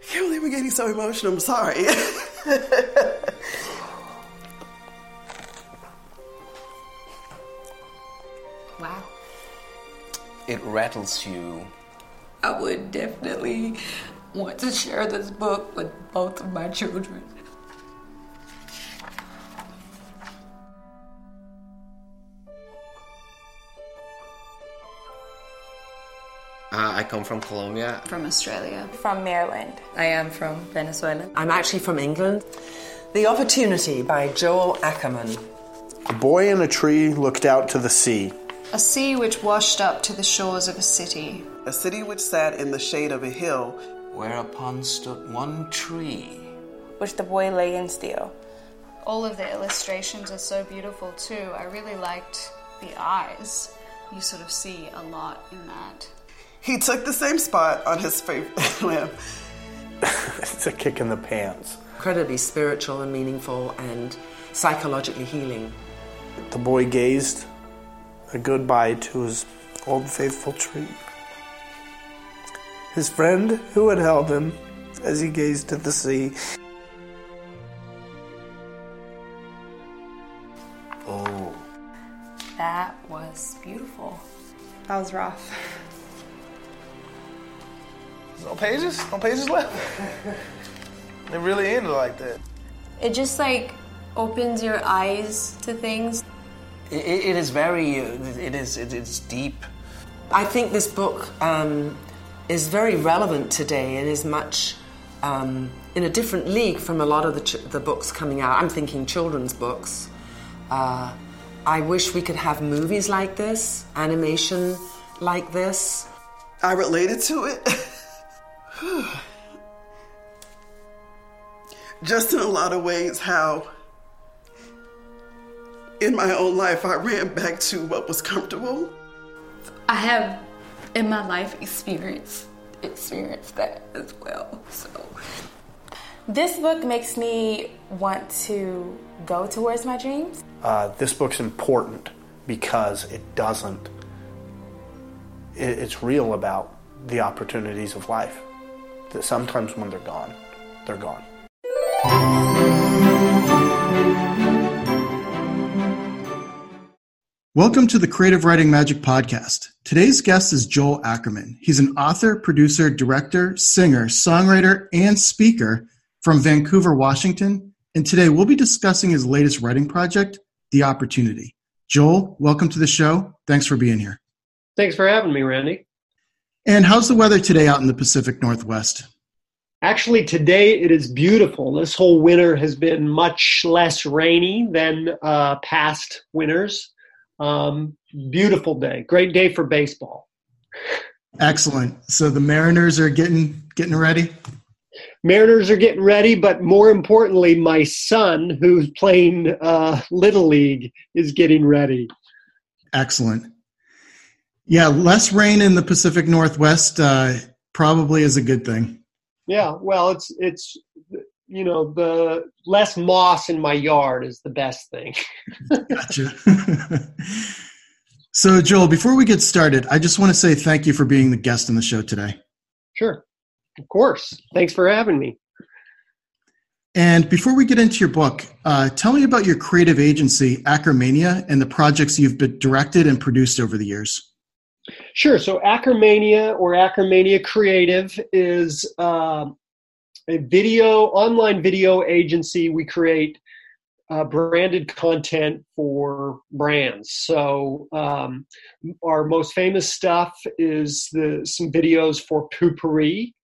I can't believe we're getting so emotional. I'm sorry. wow. It rattles you. I would definitely want to share this book with both of my children. Uh, I come from Colombia. From Australia. From Maryland. I am from Venezuela. I'm actually from England. The Opportunity by Joel Ackerman. A boy in a tree looked out to the sea. A sea which washed up to the shores of a city. A city which sat in the shade of a hill. Whereupon stood one tree. Which the boy lay in still. All of the illustrations are so beautiful too. I really liked the eyes. You sort of see a lot in that. He took the same spot on his favorite lamp. it's a kick in the pants. Incredibly spiritual and meaningful and psychologically healing. The boy gazed a goodbye to his old faithful tree. His friend who had held him as he gazed at the sea. Oh. That was beautiful. That was rough. No pages? No pages left? it really ended like that. It just like opens your eyes to things. It, it is very, uh, it is, it is deep. I think this book um, is very relevant today and is much um, in a different league from a lot of the, ch- the books coming out. I'm thinking children's books. Uh, I wish we could have movies like this, animation like this. I related to it. Just in a lot of ways, how in my own life I ran back to what was comfortable. I have in my life experienced experienced that as well. So This book makes me want to go towards my dreams. Uh, this book's important because it doesn't, it, it's real about the opportunities of life. That sometimes when they're gone, they're gone. Welcome to the Creative Writing Magic Podcast. Today's guest is Joel Ackerman. He's an author, producer, director, singer, songwriter, and speaker from Vancouver, Washington. And today we'll be discussing his latest writing project, The Opportunity. Joel, welcome to the show. Thanks for being here. Thanks for having me, Randy. And how's the weather today out in the Pacific Northwest? Actually, today it is beautiful. This whole winter has been much less rainy than uh, past winters. Um, beautiful day. Great day for baseball. Excellent. So the Mariners are getting getting ready. Mariners are getting ready, but more importantly, my son, who's playing uh, little league, is getting ready. Excellent. Yeah, less rain in the Pacific Northwest uh, probably is a good thing. Yeah, well, it's it's you know the less moss in my yard is the best thing. gotcha. so, Joel, before we get started, I just want to say thank you for being the guest on the show today. Sure, of course. Thanks for having me. And before we get into your book, uh, tell me about your creative agency, Ackermania, and the projects you've been directed and produced over the years. Sure. So Ackermania or Ackermania Creative is uh, a video online video agency. We create uh, branded content for brands. So um, our most famous stuff is the some videos for Poo-Pourri,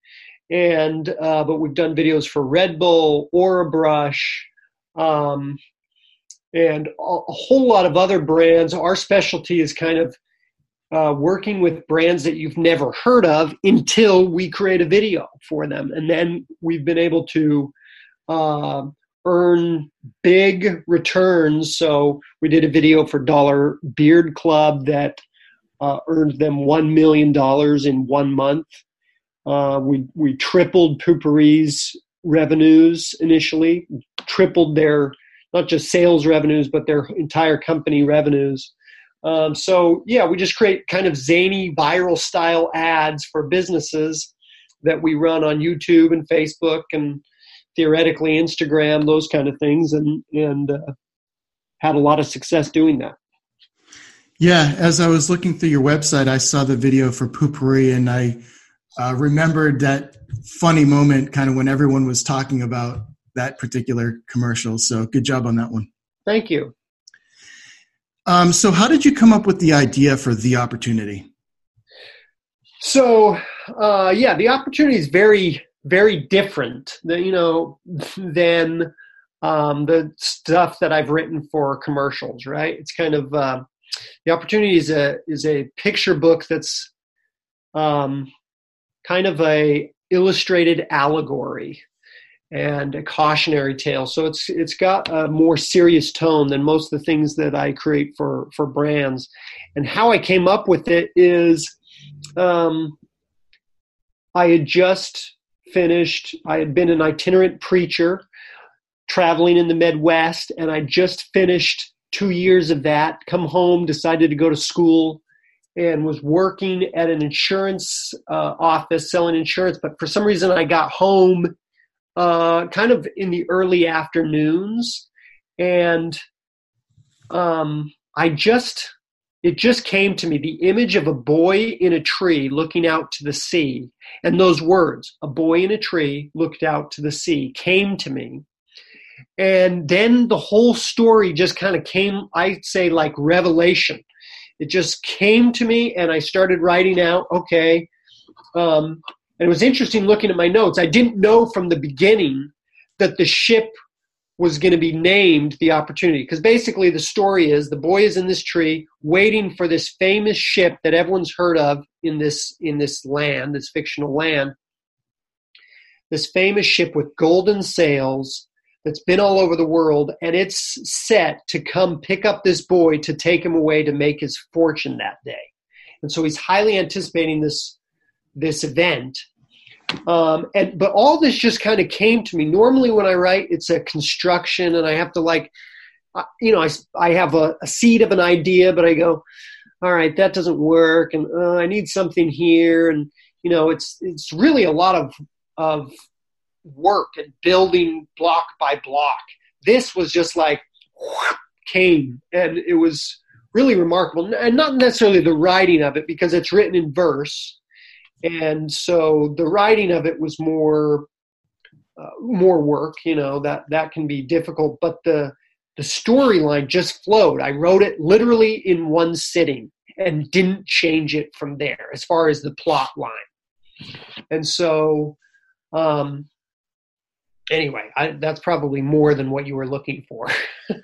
and uh, but we've done videos for Red Bull, Orabrush. Um, and a, a whole lot of other brands. Our specialty is kind of uh, working with brands that you've never heard of until we create a video for them. And then we've been able to uh, earn big returns. So we did a video for Dollar Beard Club that uh, earned them $1 million in one month. Uh, we, we tripled Poo-Pourri's revenues initially, tripled their not just sales revenues, but their entire company revenues. Um, so yeah, we just create kind of zany viral style ads for businesses that we run on YouTube and Facebook and theoretically Instagram, those kind of things, and and uh, had a lot of success doing that. Yeah, as I was looking through your website, I saw the video for Poo-Pourri, and I uh, remembered that funny moment, kind of when everyone was talking about that particular commercial. So, good job on that one. Thank you. Um, so, how did you come up with the idea for the opportunity? So, uh, yeah, the opportunity is very, very different. Than, you know, than um, the stuff that I've written for commercials. Right? It's kind of uh, the opportunity is a is a picture book that's um, kind of a illustrated allegory and a cautionary tale. So it's it's got a more serious tone than most of the things that I create for for brands. And how I came up with it is, um, I had just finished. I had been an itinerant preacher, traveling in the Midwest, and I just finished two years of that. Come home, decided to go to school, and was working at an insurance uh, office selling insurance. But for some reason, I got home uh, kind of in the early afternoons, and um, I just it just came to me the image of a boy in a tree looking out to the sea, and those words, "a boy in a tree looked out to the sea," came to me. And then the whole story just kind of came, I'd say, like revelation. It just came to me, and I started writing out, okay, um, and it was interesting looking at my notes. I didn't know from the beginning that the ship was going to be named the opportunity because basically the story is the boy is in this tree waiting for this famous ship that everyone's heard of in this in this land this fictional land this famous ship with golden sails that's been all over the world and it's set to come pick up this boy to take him away to make his fortune that day and so he's highly anticipating this this event. Um, and but all this just kind of came to me. Normally, when I write, it's a construction, and I have to like, you know, I I have a, a, seed of an idea, but I go, all right, that doesn't work, and uh, I need something here, and you know, it's it's really a lot of of work and building block by block. This was just like came, and it was really remarkable, and not necessarily the writing of it because it's written in verse and so the writing of it was more uh, more work you know that that can be difficult but the the storyline just flowed. I wrote it literally in one sitting and didn't change it from there as far as the plot line. And so um anyway I, that's probably more than what you were looking for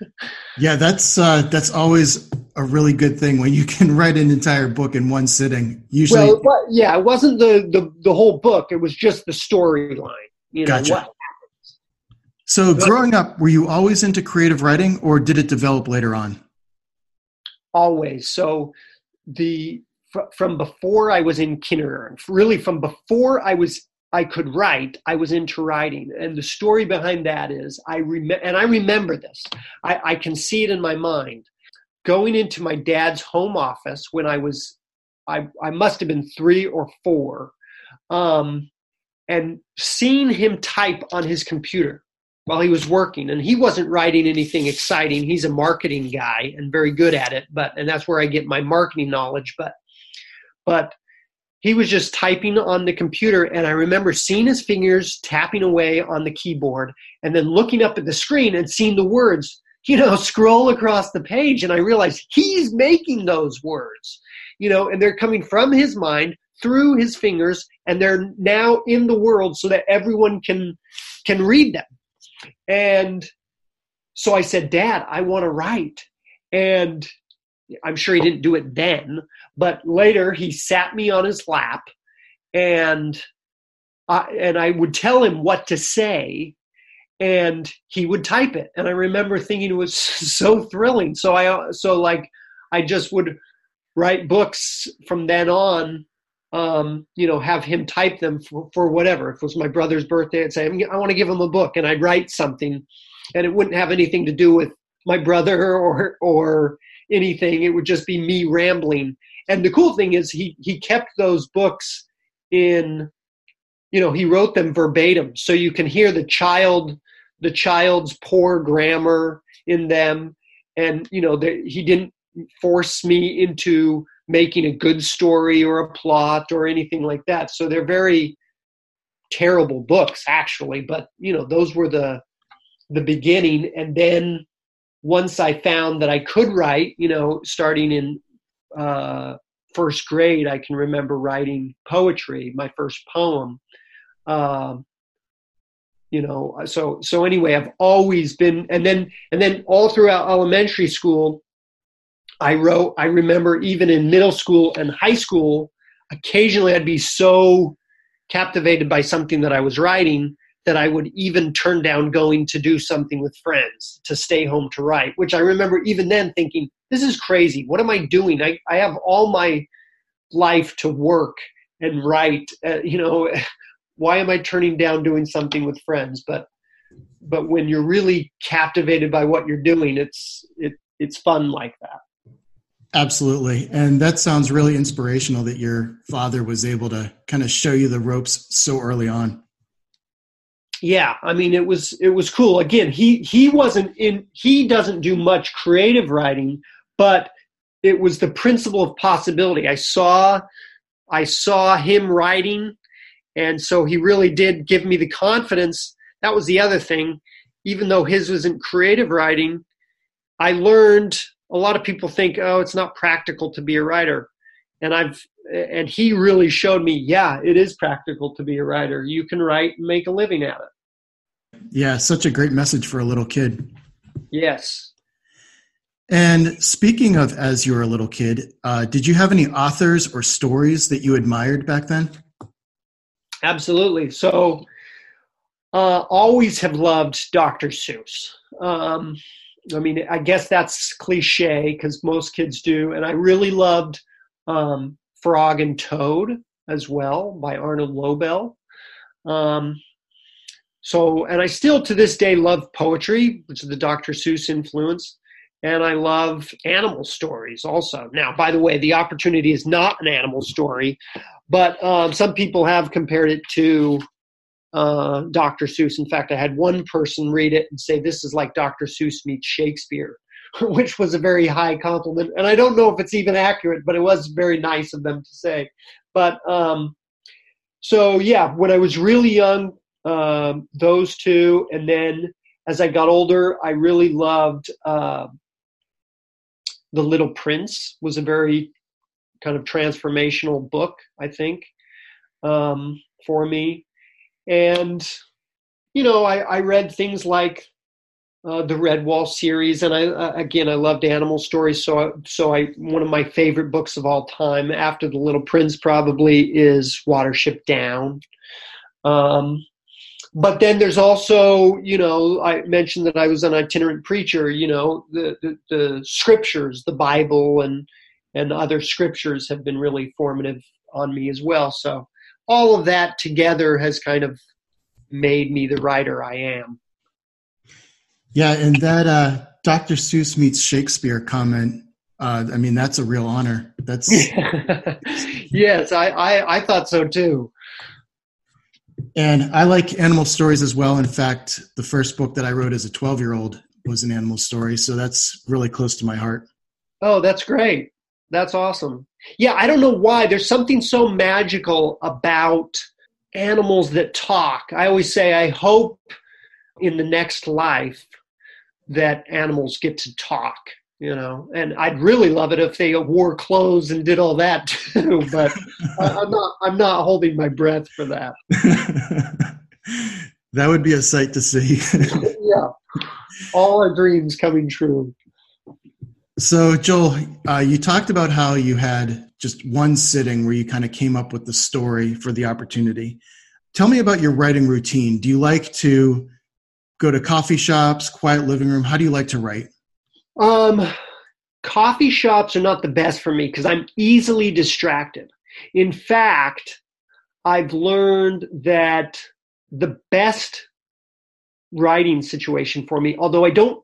yeah that's uh that's always a really good thing when you can write an entire book in one sitting. Usually, well, yeah, it wasn't the the, the whole book; it was just the storyline. You know, gotcha. so, but, growing up, were you always into creative writing, or did it develop later on? Always. So, the from before I was in kindergarten, really from before I was I could write, I was into writing. And the story behind that is I remember, and I remember this. I, I can see it in my mind going into my dad's home office when I was, I, I must have been three or four, um, and seeing him type on his computer while he was working. And he wasn't writing anything exciting. He's a marketing guy and very good at it, but, and that's where I get my marketing knowledge. But, but he was just typing on the computer and i remember seeing his fingers tapping away on the keyboard and then looking up at the screen and seeing the words you know, scroll across the page and I realized he's making those words, you know, and they're coming from his mind through his fingers and they're now in the world so that everyone can can read them. And so I said, "Dad, I want to write." And I'm sure he didn't do it then, but later he sat me on his lap and I, and I would tell him what to say and he would type it. And i remember thinking it was so thrilling. So i so like i just would write books from then on um, you know have him type them for, for whatever. If it was my brother's birthday i'd say i want to give him a book and i'd write something. And it wouldn't have anything to do with my brother or or anything it would just be me rambling and the cool thing is he he kept those books in you know, he wrote them verbatim, so you can hear the child, the child's poor grammar in them, and you know, the, he didn't force me into making a good story or a plot or anything like that. So they're very terrible books, actually. But you know, those were the the beginning, and then once I found that I could write, you know, starting in uh, first grade, I can remember writing poetry, my first poem. Um, you know, so so anyway, I've always been, and then and then all throughout elementary school, I wrote. I remember even in middle school and high school, occasionally I'd be so captivated by something that I was writing that I would even turn down going to do something with friends to stay home to write, which I remember even then thinking, this is crazy. What am I doing? I, I have all my life to work and write. Uh, you know, why am I turning down doing something with friends? But but when you're really captivated by what you're doing, it's it it's fun like that. Absolutely. And that sounds really inspirational that your father was able to kind of show you the ropes so early on yeah i mean it was it was cool. Again he he wasn't in he doesn't do much creative writing but it was the principle of possibility. I saw i saw him writing and so he really did give me the confidence. That was the other thing. Even though his wasn't creative writing i learned a lot of people think oh it's not practical to be a writer. And i've and he really showed me yeah it is practical to be a writer. You can write and make a living at it. Yeah such a great message for a little kid. Yes. And speaking of as you were a little kid uh, did you have any authors or stories that you admired back then? Absolutely. So uh, always have loved dr seuss. Um, i mean i guess that's cliche because most kids do. And i really loved um, Frog and Toad as well by Arnold Lobel. Um, so, and I still to this day love poetry, which is the Dr. Seuss influence, and I love animal stories also. Now, by the way, The Opportunity is not an animal story, but um, some people have compared it to uh, Dr. Seuss. In fact, I had one person read it and say this is like Dr. Seuss meets Shakespeare. which was a very high compliment. And I don't know if it's even accurate, but it was very nice of them to say. But um, so, yeah, when I was really young, um, those two. And then as I got older, I really loved uh, The Little Prince, was a very kind of transformational book, I think, um, for me. And, you know, I, I read things like uh, the Redwall series, and I uh, again I loved animal stories. So so I one of my favorite books of all time after The Little Prince probably is Watership Down. Um, but then there's also you know I mentioned that I was an itinerant preacher. You know the, the, the scriptures, the Bible, and and other scriptures have been really formative on me as well. So all of that together has kind of made me the writer I am. Yeah, and that uh, Dr. Seuss meets Shakespeare comment. Uh, I mean, that's a real honor. That's yes, I, I I thought so too. And I like animal stories as well. In fact, the first book that I wrote as a 12 year old was an animal story. So that's really close to my heart. Oh, that's great. That's awesome. Yeah, I don't know why. There's something so magical about animals that talk. I always say, I hope in the next life that animals get to talk you know? And i'd really love it if they wore clothes and did all that too but i'm not i'm not holding my breath for that. That would be a sight to see. Yeah. All our dreams coming true. So joel uh, you talked about how you had just one sitting where you kind of came up with the story for the opportunity. Tell me about your writing routine. Do you like to go to coffee shops, quiet living room? How do you like to write? Um, coffee shops are not the best for me because I'm easily distracted. In fact, I've learned that the best writing situation for me, although I don't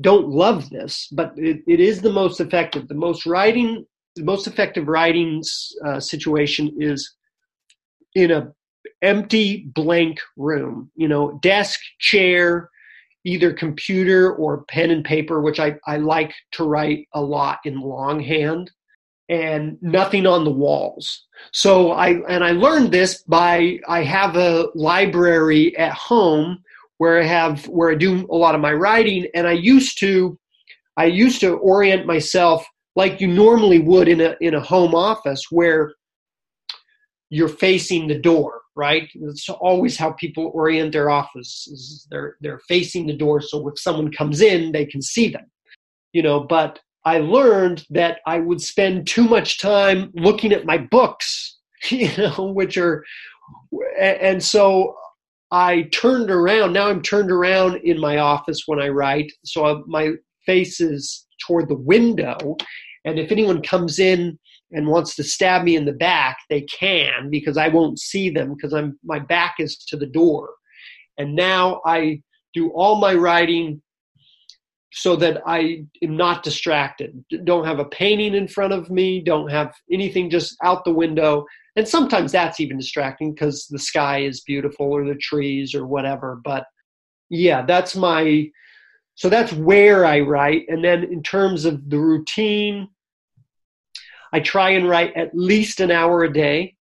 don't love this, but it, it is the most effective. The most writing, the most effective writing uh, situation is in a empty blank room you know desk chair either computer or pen and paper which i, I like to write a lot in longhand and nothing on the walls. So i and i learned this by i have a library at home where i have where i do a lot of my writing and i used to i used to orient myself like you normally would in a in a home office where you're facing the door right? It's always how people orient their office they're they're facing the door so if someone comes in they can see them you know? But i learned that i would spend too much time looking at my books you know which are and so i turned around now i'm turned around in my office when i write so my face is toward the window and if anyone comes in and wants to stab me in the back, they can because I won't see them because I'm my back is to the door. And now I do all my writing so that I am not distracted. Don't have a painting in front of me, don't have anything just out the window. And sometimes that's even distracting because the sky is beautiful or the trees or whatever. But yeah, that's my so that's where I write. And then in terms of the routine, I try and write at least an hour a day.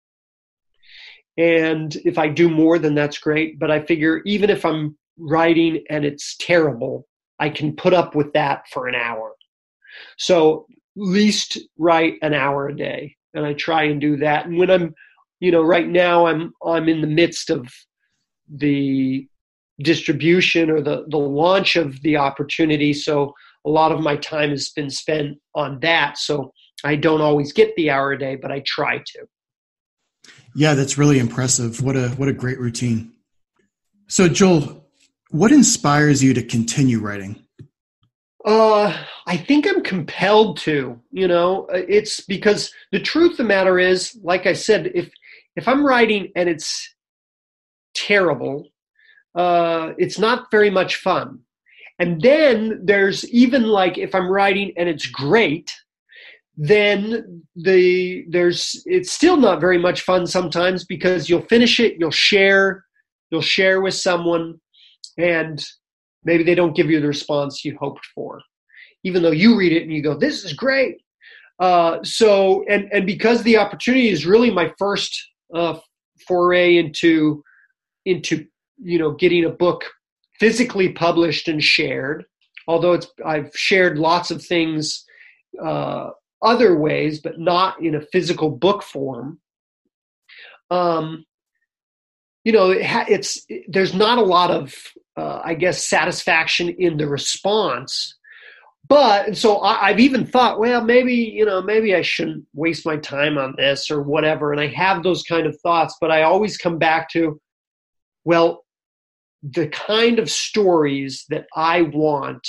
And if I do more, then that's great. But I figure even if I'm writing and it's terrible, I can put up with that for an hour. So least write an hour a day. And I try and do that. And when I'm, you know, right now I'm I'm in the midst of the distribution or the, the launch of the opportunity. So a lot of my time has been spent on that. So I don't always get the hour a day, but I try to. Yeah, that's really impressive. What a what a great routine. So Joel, what inspires you to continue writing? Uh, I think I'm compelled to. You know, it's because the truth of the matter is, like I said, if if I'm writing and it's terrible, uh, it's not very much fun. And then there's even like if I'm writing and it's great, then the there's it's still not very much fun sometimes because you'll finish it, you'll share, you'll share with someone, and maybe they don't give you the response you hoped for, even though you read it and you go, "This is great." Uh, so and and because the opportunity is really my first uh, foray into into you know getting a book physically published and shared although it's i've shared lots of things uh, other ways, but not in a physical book form. Um, you know, it ha- it's it, there's not a lot of, uh, I guess, satisfaction in the response. But and so I, I've even thought, well, maybe you know, maybe I shouldn't waste my time on this or whatever. And I have those kind of thoughts, but I always come back to, well, the kind of stories that I want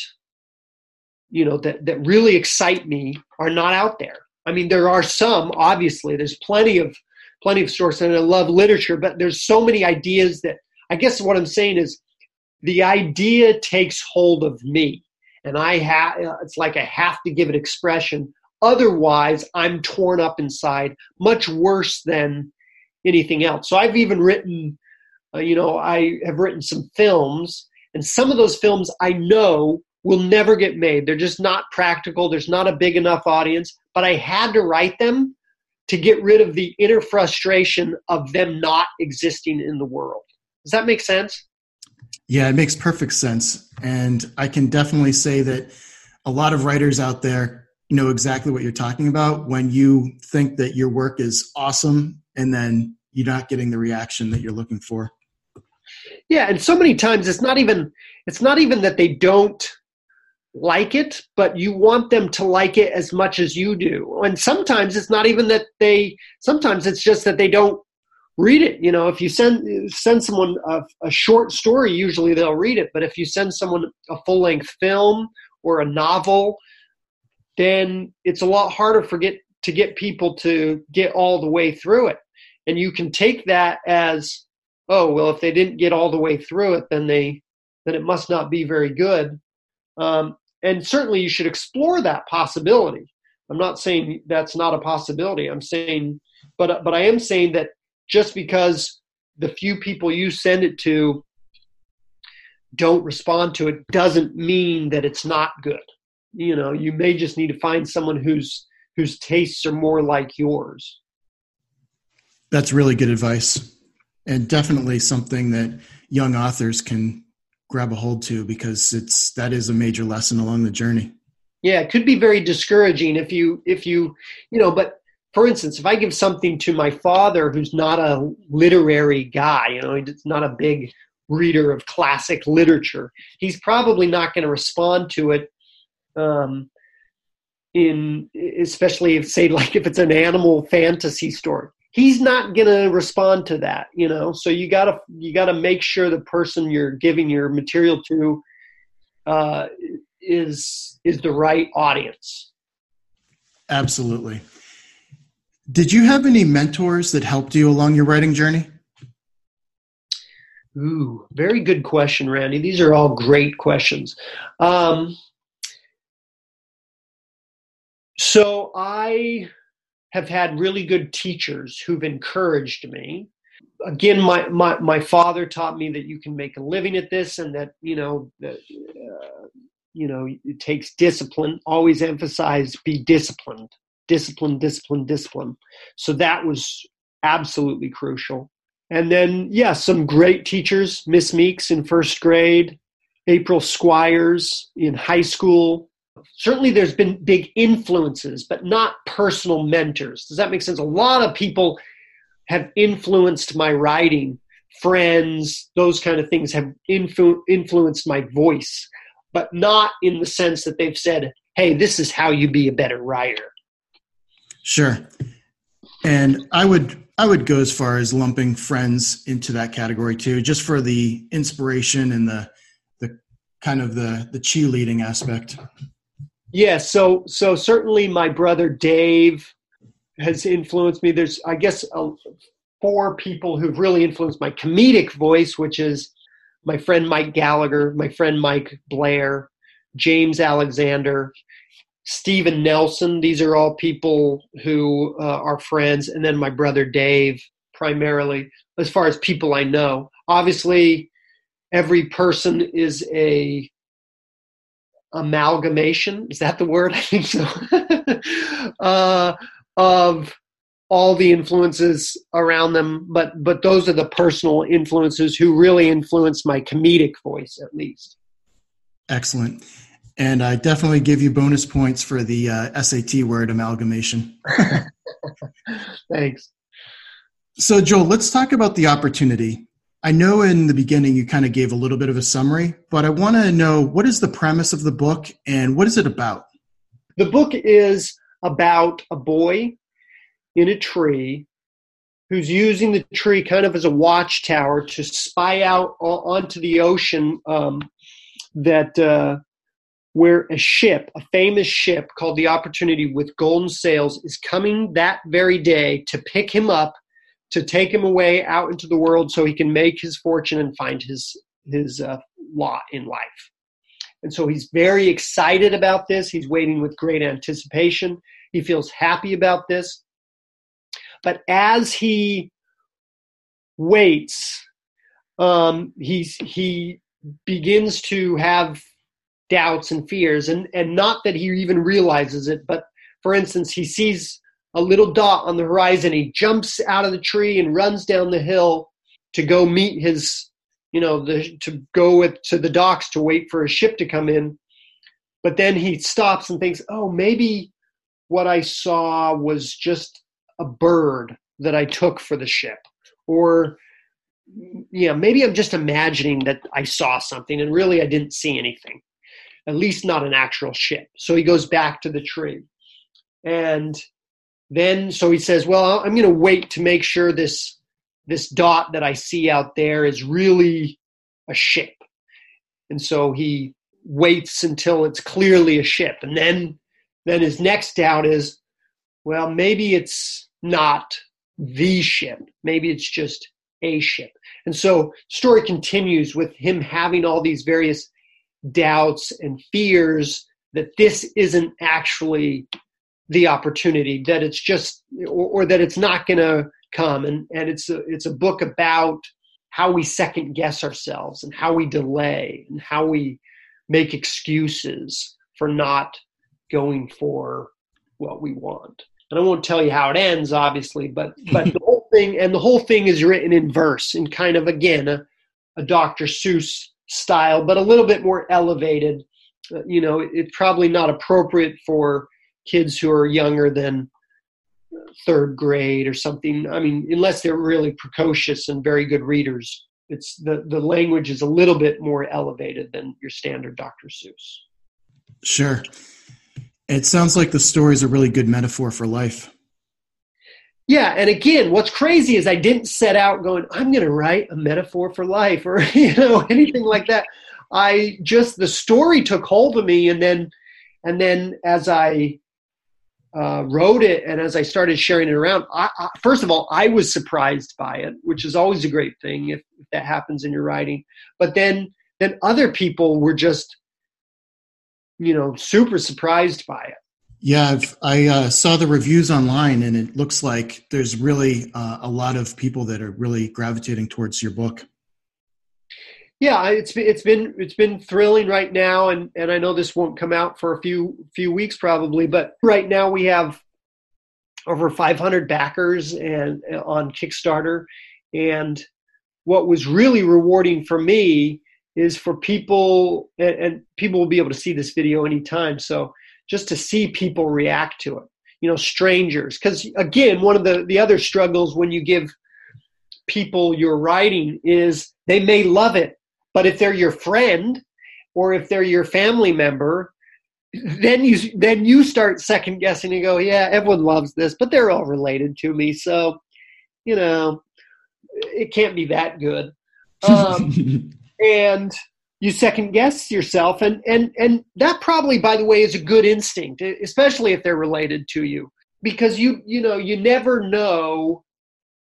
you know that that really excite me are not out there. I mean there are some obviously there's plenty of plenty of sources and i love literature but there's so many ideas that i guess what i'm saying is the idea takes hold of me and i have it's like i have to give it expression. Otherwise i'm torn up inside much worse than anything else. So i've even written uh, you know i have written some films and some of those films i know will never get made. They're just not practical. There's not a big enough audience. But I had to write them to get rid of the inner frustration of them not existing in the world. Does that make sense? Yeah, it makes perfect sense. And I can definitely say that a lot of writers out there know exactly what you're talking about when you think that your work is awesome and then you're not getting the reaction that you're looking for. Yeah, and so many times it's not even it's not even that they don't like it, but you want them to like it as much as you do. And sometimes it's not even that they, sometimes it's just that they don't read it. You know, if you send send someone a, a short story, usually they'll read it. But if you send someone a full length film or a novel, then it's a lot harder for get to get people to get all the way through it. And you can take that as, oh well, if they didn't get all the way through it, then they then it must not be very good. Um, and certainly you should explore that possibility. I'm not saying that's not a possibility. I'm saying, but but I am saying that just because the few people you send it to don't respond to it doesn't mean that it's not good. You know, you may just need to find someone whose whose tastes are more like yours. That's really good advice, and definitely something that young authors can grab a hold to because it's that is a major lesson along the journey. Yeah, it could be very discouraging if you if you you know, but for instance, if I give something to my father who's not a literary guy, you know, he's not a big reader of classic literature, he's probably not going to respond to it. Um, in especially if say like if it's an animal fantasy story, he's not going to respond to that. You know, so you gotta you gotta make sure the person you're giving your material to uh, is is the right audience. Absolutely. Did you have any mentors that helped you along your writing journey? Ooh, very good question, Randy. These are all great questions. Um, so I have had really good teachers who've encouraged me. Again, my, my, my father taught me that you can make a living at this and that, you know, that, uh, you know, it takes discipline. Always emphasize be disciplined, discipline, discipline, discipline. So that was absolutely crucial. And then, yeah, some great teachers, Miss Meeks in first grade, April Squires in high school. Certainly, there's been big influences, but not personal mentors. Does that make sense? A lot of people have influenced my writing. Friends, those kind of things have influ- influenced my voice, but not in the sense that they've said, hey, this is how you be a better writer. Sure. And I would I would go as far as lumping friends into that category too, just for the inspiration and the the kind of the the cheerleading aspect. Yeah, so so certainly my brother Dave has influenced me. There's I guess uh, four people who've really influenced my comedic voice, which is my friend Mike Gallagher, my friend Mike Blair, James Alexander, Stephen Nelson. These are all people who uh, are friends, and then my brother Dave, primarily, as far as people I know. Obviously, every person is a amalgamation. Is that the word? I think so. uh, of all the influences around them, but but those are the personal influences who really influence my comedic voice, at least. Excellent. And I definitely give you bonus points for the uh, SAT word amalgamation. Thanks. So, Joel, let's talk about the opportunity. I know in the beginning you kind of gave a little bit of a summary, but I want to know what is the premise of the book and what is it about? The book is about a boy in a tree who's using the tree kind of as a watchtower to spy out onto the ocean um, that uh, where a ship, a famous ship called the Opportunity with golden sails, is coming that very day to pick him up, to take him away out into the world so he can make his fortune and find his his uh, lot in life. And so he's very excited about this. He's waiting with great anticipation. He feels happy about this. But as he waits, um, he's, he begins to have doubts and fears and and not that he even realizes it but for instance he sees a little dot on the horizon he jumps out of the tree and runs down the hill to go meet his you know the to go with to the docks to wait for a ship to come in but then he stops and thinks oh maybe what i saw was just a bird that i took for the ship or yeah maybe i'm just imagining that i saw something and really i didn't see anything at least not an actual ship. So he goes back to the tree. And then so he says, "Well, I'm going to wait to make sure this this dot that I see out there is really a ship." And so he waits until it's clearly a ship. And then then his next doubt is, well, maybe it's not the ship. Maybe it's just a ship. And so story continues with him having all these various doubts and fears that this isn't actually the opportunity, that it's just, or, or that it's not going to come, and and it's a it's a book about how we second guess ourselves and how we delay and how we make excuses for not going for what we want. And I won't tell you how it ends, obviously, but but the whole thing and the whole thing is written in verse in kind of again a, a Dr. Seuss style, but a little bit more elevated. Uh, you know, it, it's probably not appropriate for kids who are younger than third grade or something. I mean, unless they're really precocious and very good readers, it's the the language is a little bit more elevated than your standard Dr. Seuss. Sure. It sounds like the story is a really good metaphor for life. Yeah, and again, what's crazy is I didn't set out going, I'm going to write a metaphor for life or you know anything like that. I just the story took hold of me, and then and then as I uh, wrote it and as I started sharing it around, I, I, first of all, I was surprised by it, which is always a great thing if, if that happens in your writing. But then then other people were just you know super surprised by it yeah I've, i uh, saw the reviews online and it looks like there's really uh, a lot of people that are really gravitating towards your book yeah it's it's been it's been thrilling right now and and i know this won't come out for a few few weeks probably but right now we have over 500 backers and uh, on kickstarter and what was really rewarding for me is for people, and, and people will be able to see this video anytime. So just to see people react to it, you know, strangers. Because again, one of the, the other struggles when you give people your writing is they may love it, but if they're your friend or if they're your family member, then you then you start second guessing and go, yeah, everyone loves this, but they're all related to me, so you know, it can't be that good. Um, and you second guess yourself. And and and that probably by the way is a good instinct especially if they're related to you. Because you you know you never know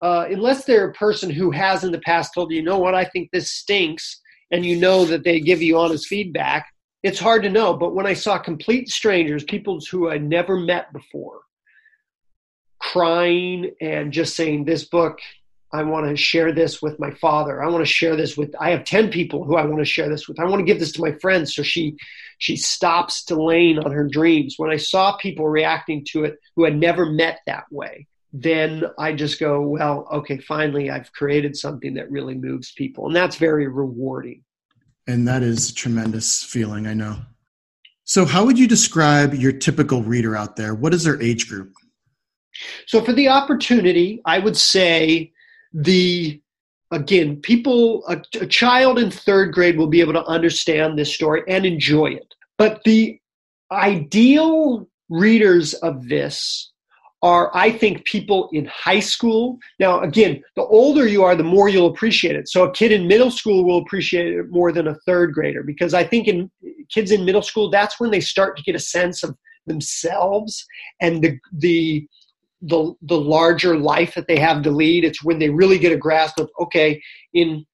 uh, unless they're a person who has in the past told you, you know what? I think this stinks and you know that they give you honest feedback it's hard to know but when i saw complete strangers people who i never met before crying and just saying this book I want to share this with my father. I want to share this with I have 10 people who I want to share this with. I want to give this to my friends so she she stops delaying on her dreams. When I saw people reacting to it who had never met that way, then I just go, well, okay, finally I've created something that really moves people. And that's very rewarding. And that is a tremendous feeling, I know. So how would you describe your typical reader out there? What is their age group? So for the opportunity, I would say the again people a, a, child in third grade will be able to understand this story and enjoy it but the ideal readers of this are i think people in high school now again the older you are the more you'll appreciate it so a kid in middle school will appreciate it more than a third grader because i think in kids in middle school that's when they start to get a sense of themselves and the the the the larger life that they have to lead. It's when they really get a grasp of okay, in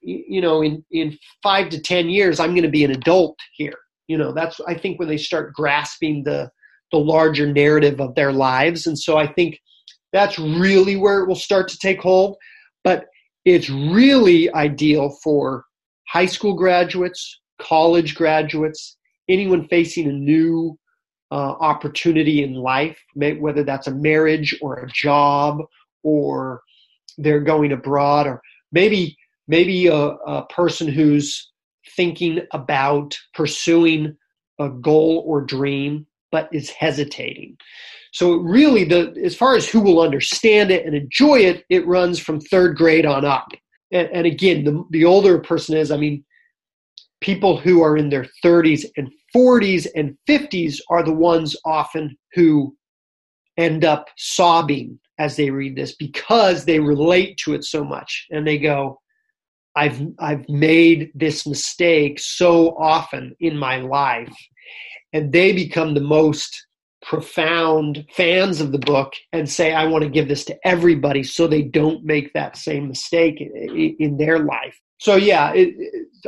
you know, in in five to ten years, I'm going to be an adult here. You know, that's I think when they start grasping the the larger narrative of their lives, and so I think that's really where it will start to take hold. But it's really ideal for high school graduates, college graduates, anyone facing a new uh, opportunity in life, whether that's a marriage or a job or they're going abroad or maybe maybe a, a person who's thinking about pursuing a goal or dream but is hesitating. So really the as far as who will understand it and enjoy it, it runs from third grade on up. And, and again, the, the older a person is, I mean, people who are in their 30s and 40s and 50s are the ones often who end up sobbing as they read this because they relate to it so much and they go I've I've made this mistake so often in my life and they become the most profound fans of the book and say I want to give this to everybody so they don't make that same mistake in, their life. So yeah, it,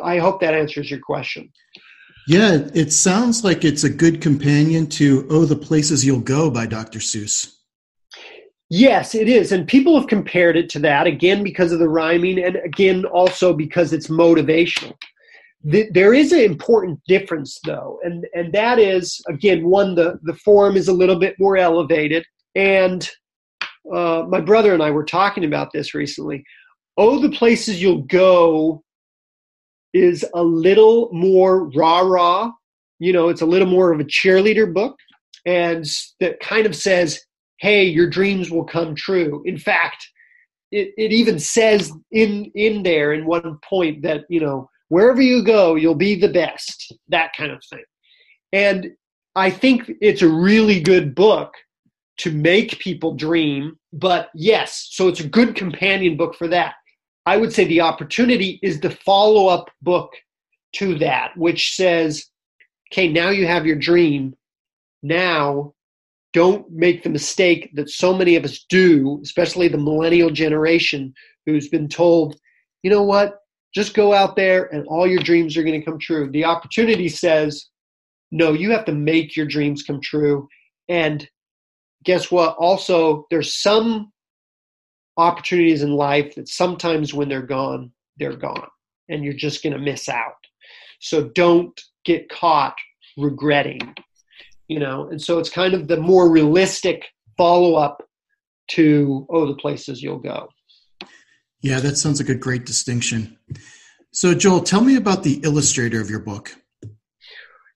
I hope that answers your question. Yeah, it sounds like it's a good companion to Oh, the Places You'll Go by Dr. Seuss. Yes, it is. And people have compared it to that, again, because of the rhyming, and again, also because it's motivational. The, there is an important difference, though, and, and that is, again, one, the, the form is a little bit more elevated. And uh, my brother and I were talking about this recently. Oh, the places you'll go is a little more rah rah. You know, it's a little more of a cheerleader book, and that kind of says, hey, your dreams will come true. In fact, it, it even says in in there in one point that, you know, wherever you go, you'll be the best, that kind of thing. And I think it's a really good book to make people dream. But yes, so it's a good companion book for that. I would say the opportunity is the follow up book to that, which says, okay, now you have your dream. Now don't make the mistake that so many of us do, especially the millennial generation who's been told, you know what, just go out there and all your dreams are going to come true. The opportunity says, no, you have to make your dreams come true. And guess what? Also, there's some opportunities in life that sometimes when they're gone, they're gone, and you're just going to miss out. So don't get caught regretting, you know. And so it's kind of the more realistic follow up to, oh, the places you'll go. Yeah, that sounds like a great distinction. So, Joel, tell me about the illustrator of your book.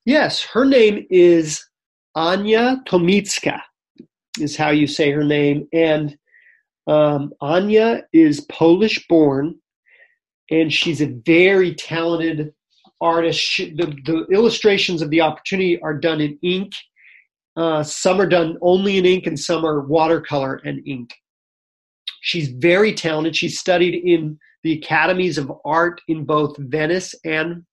Yes, her name is Anya Tomitska, is how you say her name. And um, Anya is Polish born, and she's a very talented artist. She, the, the illustrations of the opportunity are done in ink. Uh, some are done only in ink, and some are watercolor and ink. She's very talented. She studied in the academies of art in both Venice and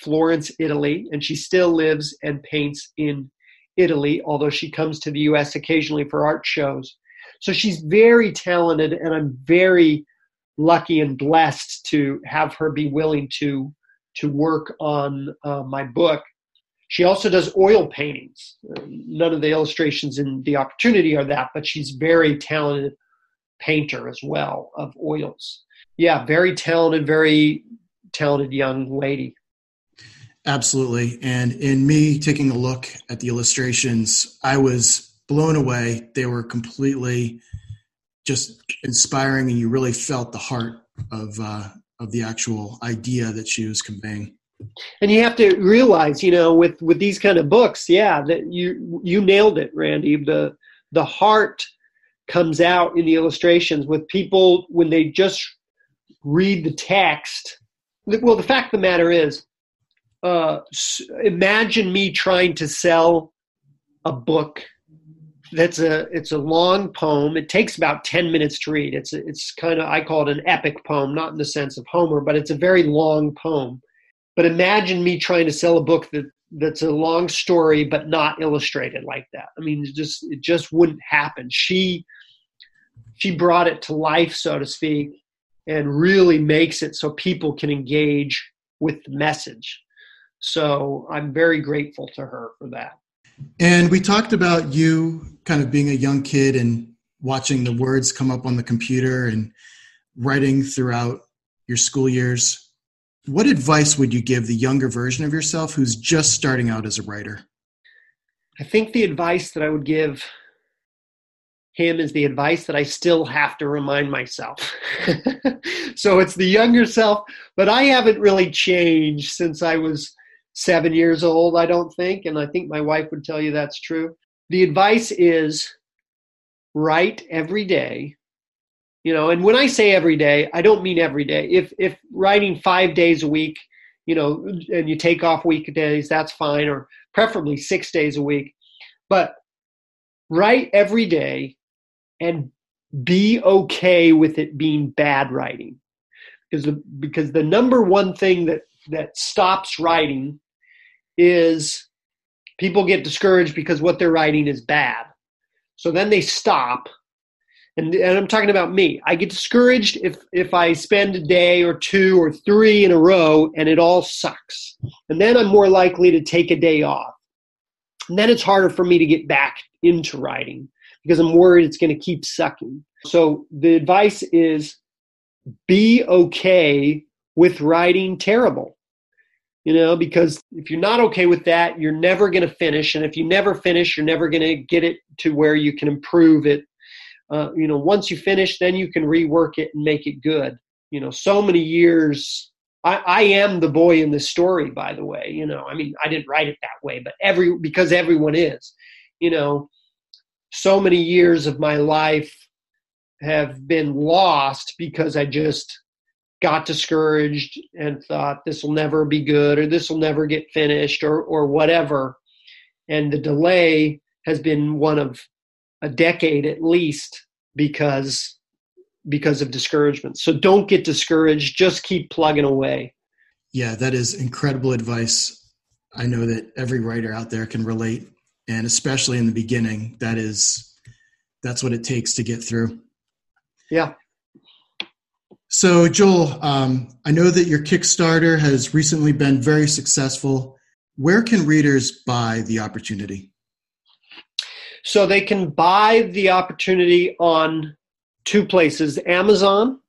Florence, Italy, and she still lives and paints in Italy, although she comes to the US occasionally for art shows. So she's very talented, and I'm very lucky and blessed to have her be willing to to work on uh, my book. She also does oil paintings. None of the illustrations in the opportunity are that, but she's very talented painter as well of oils. Yeah, very talented, very talented young lady. Absolutely. And in me taking a look at the illustrations, I was blown away. They were completely just inspiring, and you really felt the heart of uh, of the actual idea that she was conveying. And you have to realize, you know, with with these kind of books, yeah, that you you nailed it, Randy. The the heart comes out in the illustrations with people when they just read the text. Well, the fact of the matter is, uh, imagine me trying to sell a book that's a it's a long poem. It takes about ten minutes to read. It's it's kind of I call it an epic poem, not in the sense of Homer, but it's a very long poem. But imagine me trying to sell a book that that's a long story but not illustrated like that. I mean, it just it just wouldn't happen. She she brought it to life, so to speak, and really makes it so people can engage with the message. So I'm very grateful to her for that. And we talked about you kind of being a young kid and watching the words come up on the computer and writing throughout your school years. What advice would you give the younger version of yourself who's just starting out as a writer? I think the advice that I would give him is the advice that I still have to remind myself. so it's the younger self, but I haven't really changed since I was seven years old, I don't think. And I think my wife would tell you that's true. The advice is write every day. You know, and when I say every day, I don't mean every day. If if writing five days a week, you know, and you take off weekdays, that's fine, or preferably six days a week. But write every day and be okay with it being bad writing. Because the, because the number one thing that, that stops writing is people get discouraged because what they're writing is bad. So then they stop. And, and I'm talking about me. I get discouraged if, if I spend a day or two or three in a row and it all sucks. And then I'm more likely to take a day off. And then it's harder for me to get back into writing because I'm worried it's going to keep sucking. So the advice is be okay with writing terrible. You know, because if you're not okay with that, you're never going to finish. And if you never finish, you're never going to get it to where you can improve it. Uh, you know, once you finish, then you can rework it and make it good. You know, so many years. I, I am the boy in the story, by the way. You know, I mean, I didn't write it that way, but every because everyone is. You know, so many years of my life have been lost because I just got discouraged and thought this will never be good or this will never get finished or or whatever. And the delay has been one of a decade at least because because of discouragement. So don't get discouraged. Just keep plugging away. Yeah that is incredible advice. I know that every writer out there can relate and especially in the beginning that is that's what it takes to get through yeah so, Joel, um, I know that your Kickstarter has recently been very successful. Where can readers buy the opportunity? So, they can buy the opportunity on two places Amazon,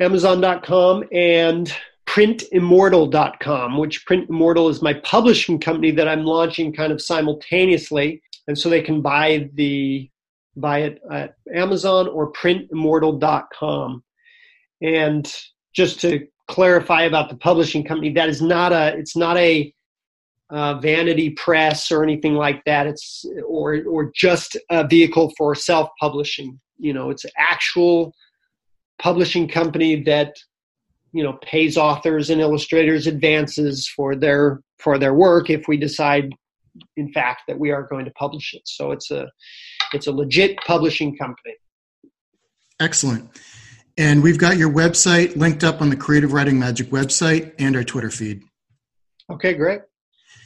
Amazon.com, and printimmortal.com, which Print Immortal is my publishing company that I'm launching kind of simultaneously. And so they can buy the buy it at Amazon or printimmortal.com. And just to clarify about the publishing company, that is not a it's not a uh, vanity press or anything like that. It's or or just a vehicle for self publishing. You know, it's actual publishing company that you know pays authors and illustrators advances for their for their work if we decide in fact that we are going to publish it so it's a it's a legit publishing company excellent and we've got your website linked up on the Creative Writing Magic website and our Twitter feed. Okay, great.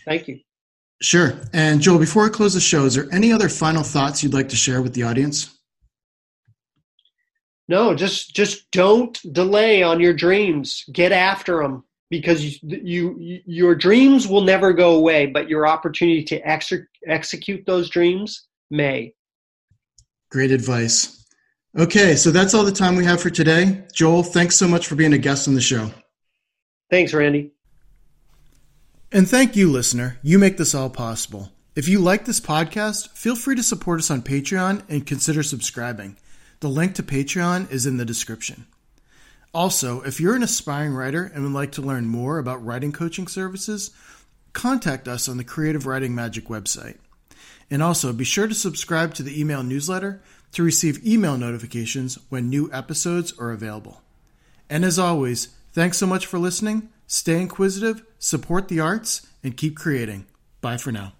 Thank you. Sure. And Joel, before we close the show, is there any other final thoughts you'd like to share with the audience? No, just just don't delay on your dreams. Get after them because you, you your dreams will never go away, but your opportunity to ex- execute those dreams may. Great advice. Okay, so that's all the time we have for today. Joel, thanks so much for being a guest on the show. Thanks, Randy. And thank you, listener. You make this all possible. If you like this podcast, feel free to support us on Patreon and consider subscribing. The link to Patreon is in the description. Also, if you're an aspiring writer and would like to learn more about writing coaching services, contact us on the Creative Writing Magic website. And also, be sure to subscribe to the email newsletter to receive email notifications when new episodes are available. And as always, thanks so much for listening. Stay inquisitive, support the arts, and keep creating. Bye for now.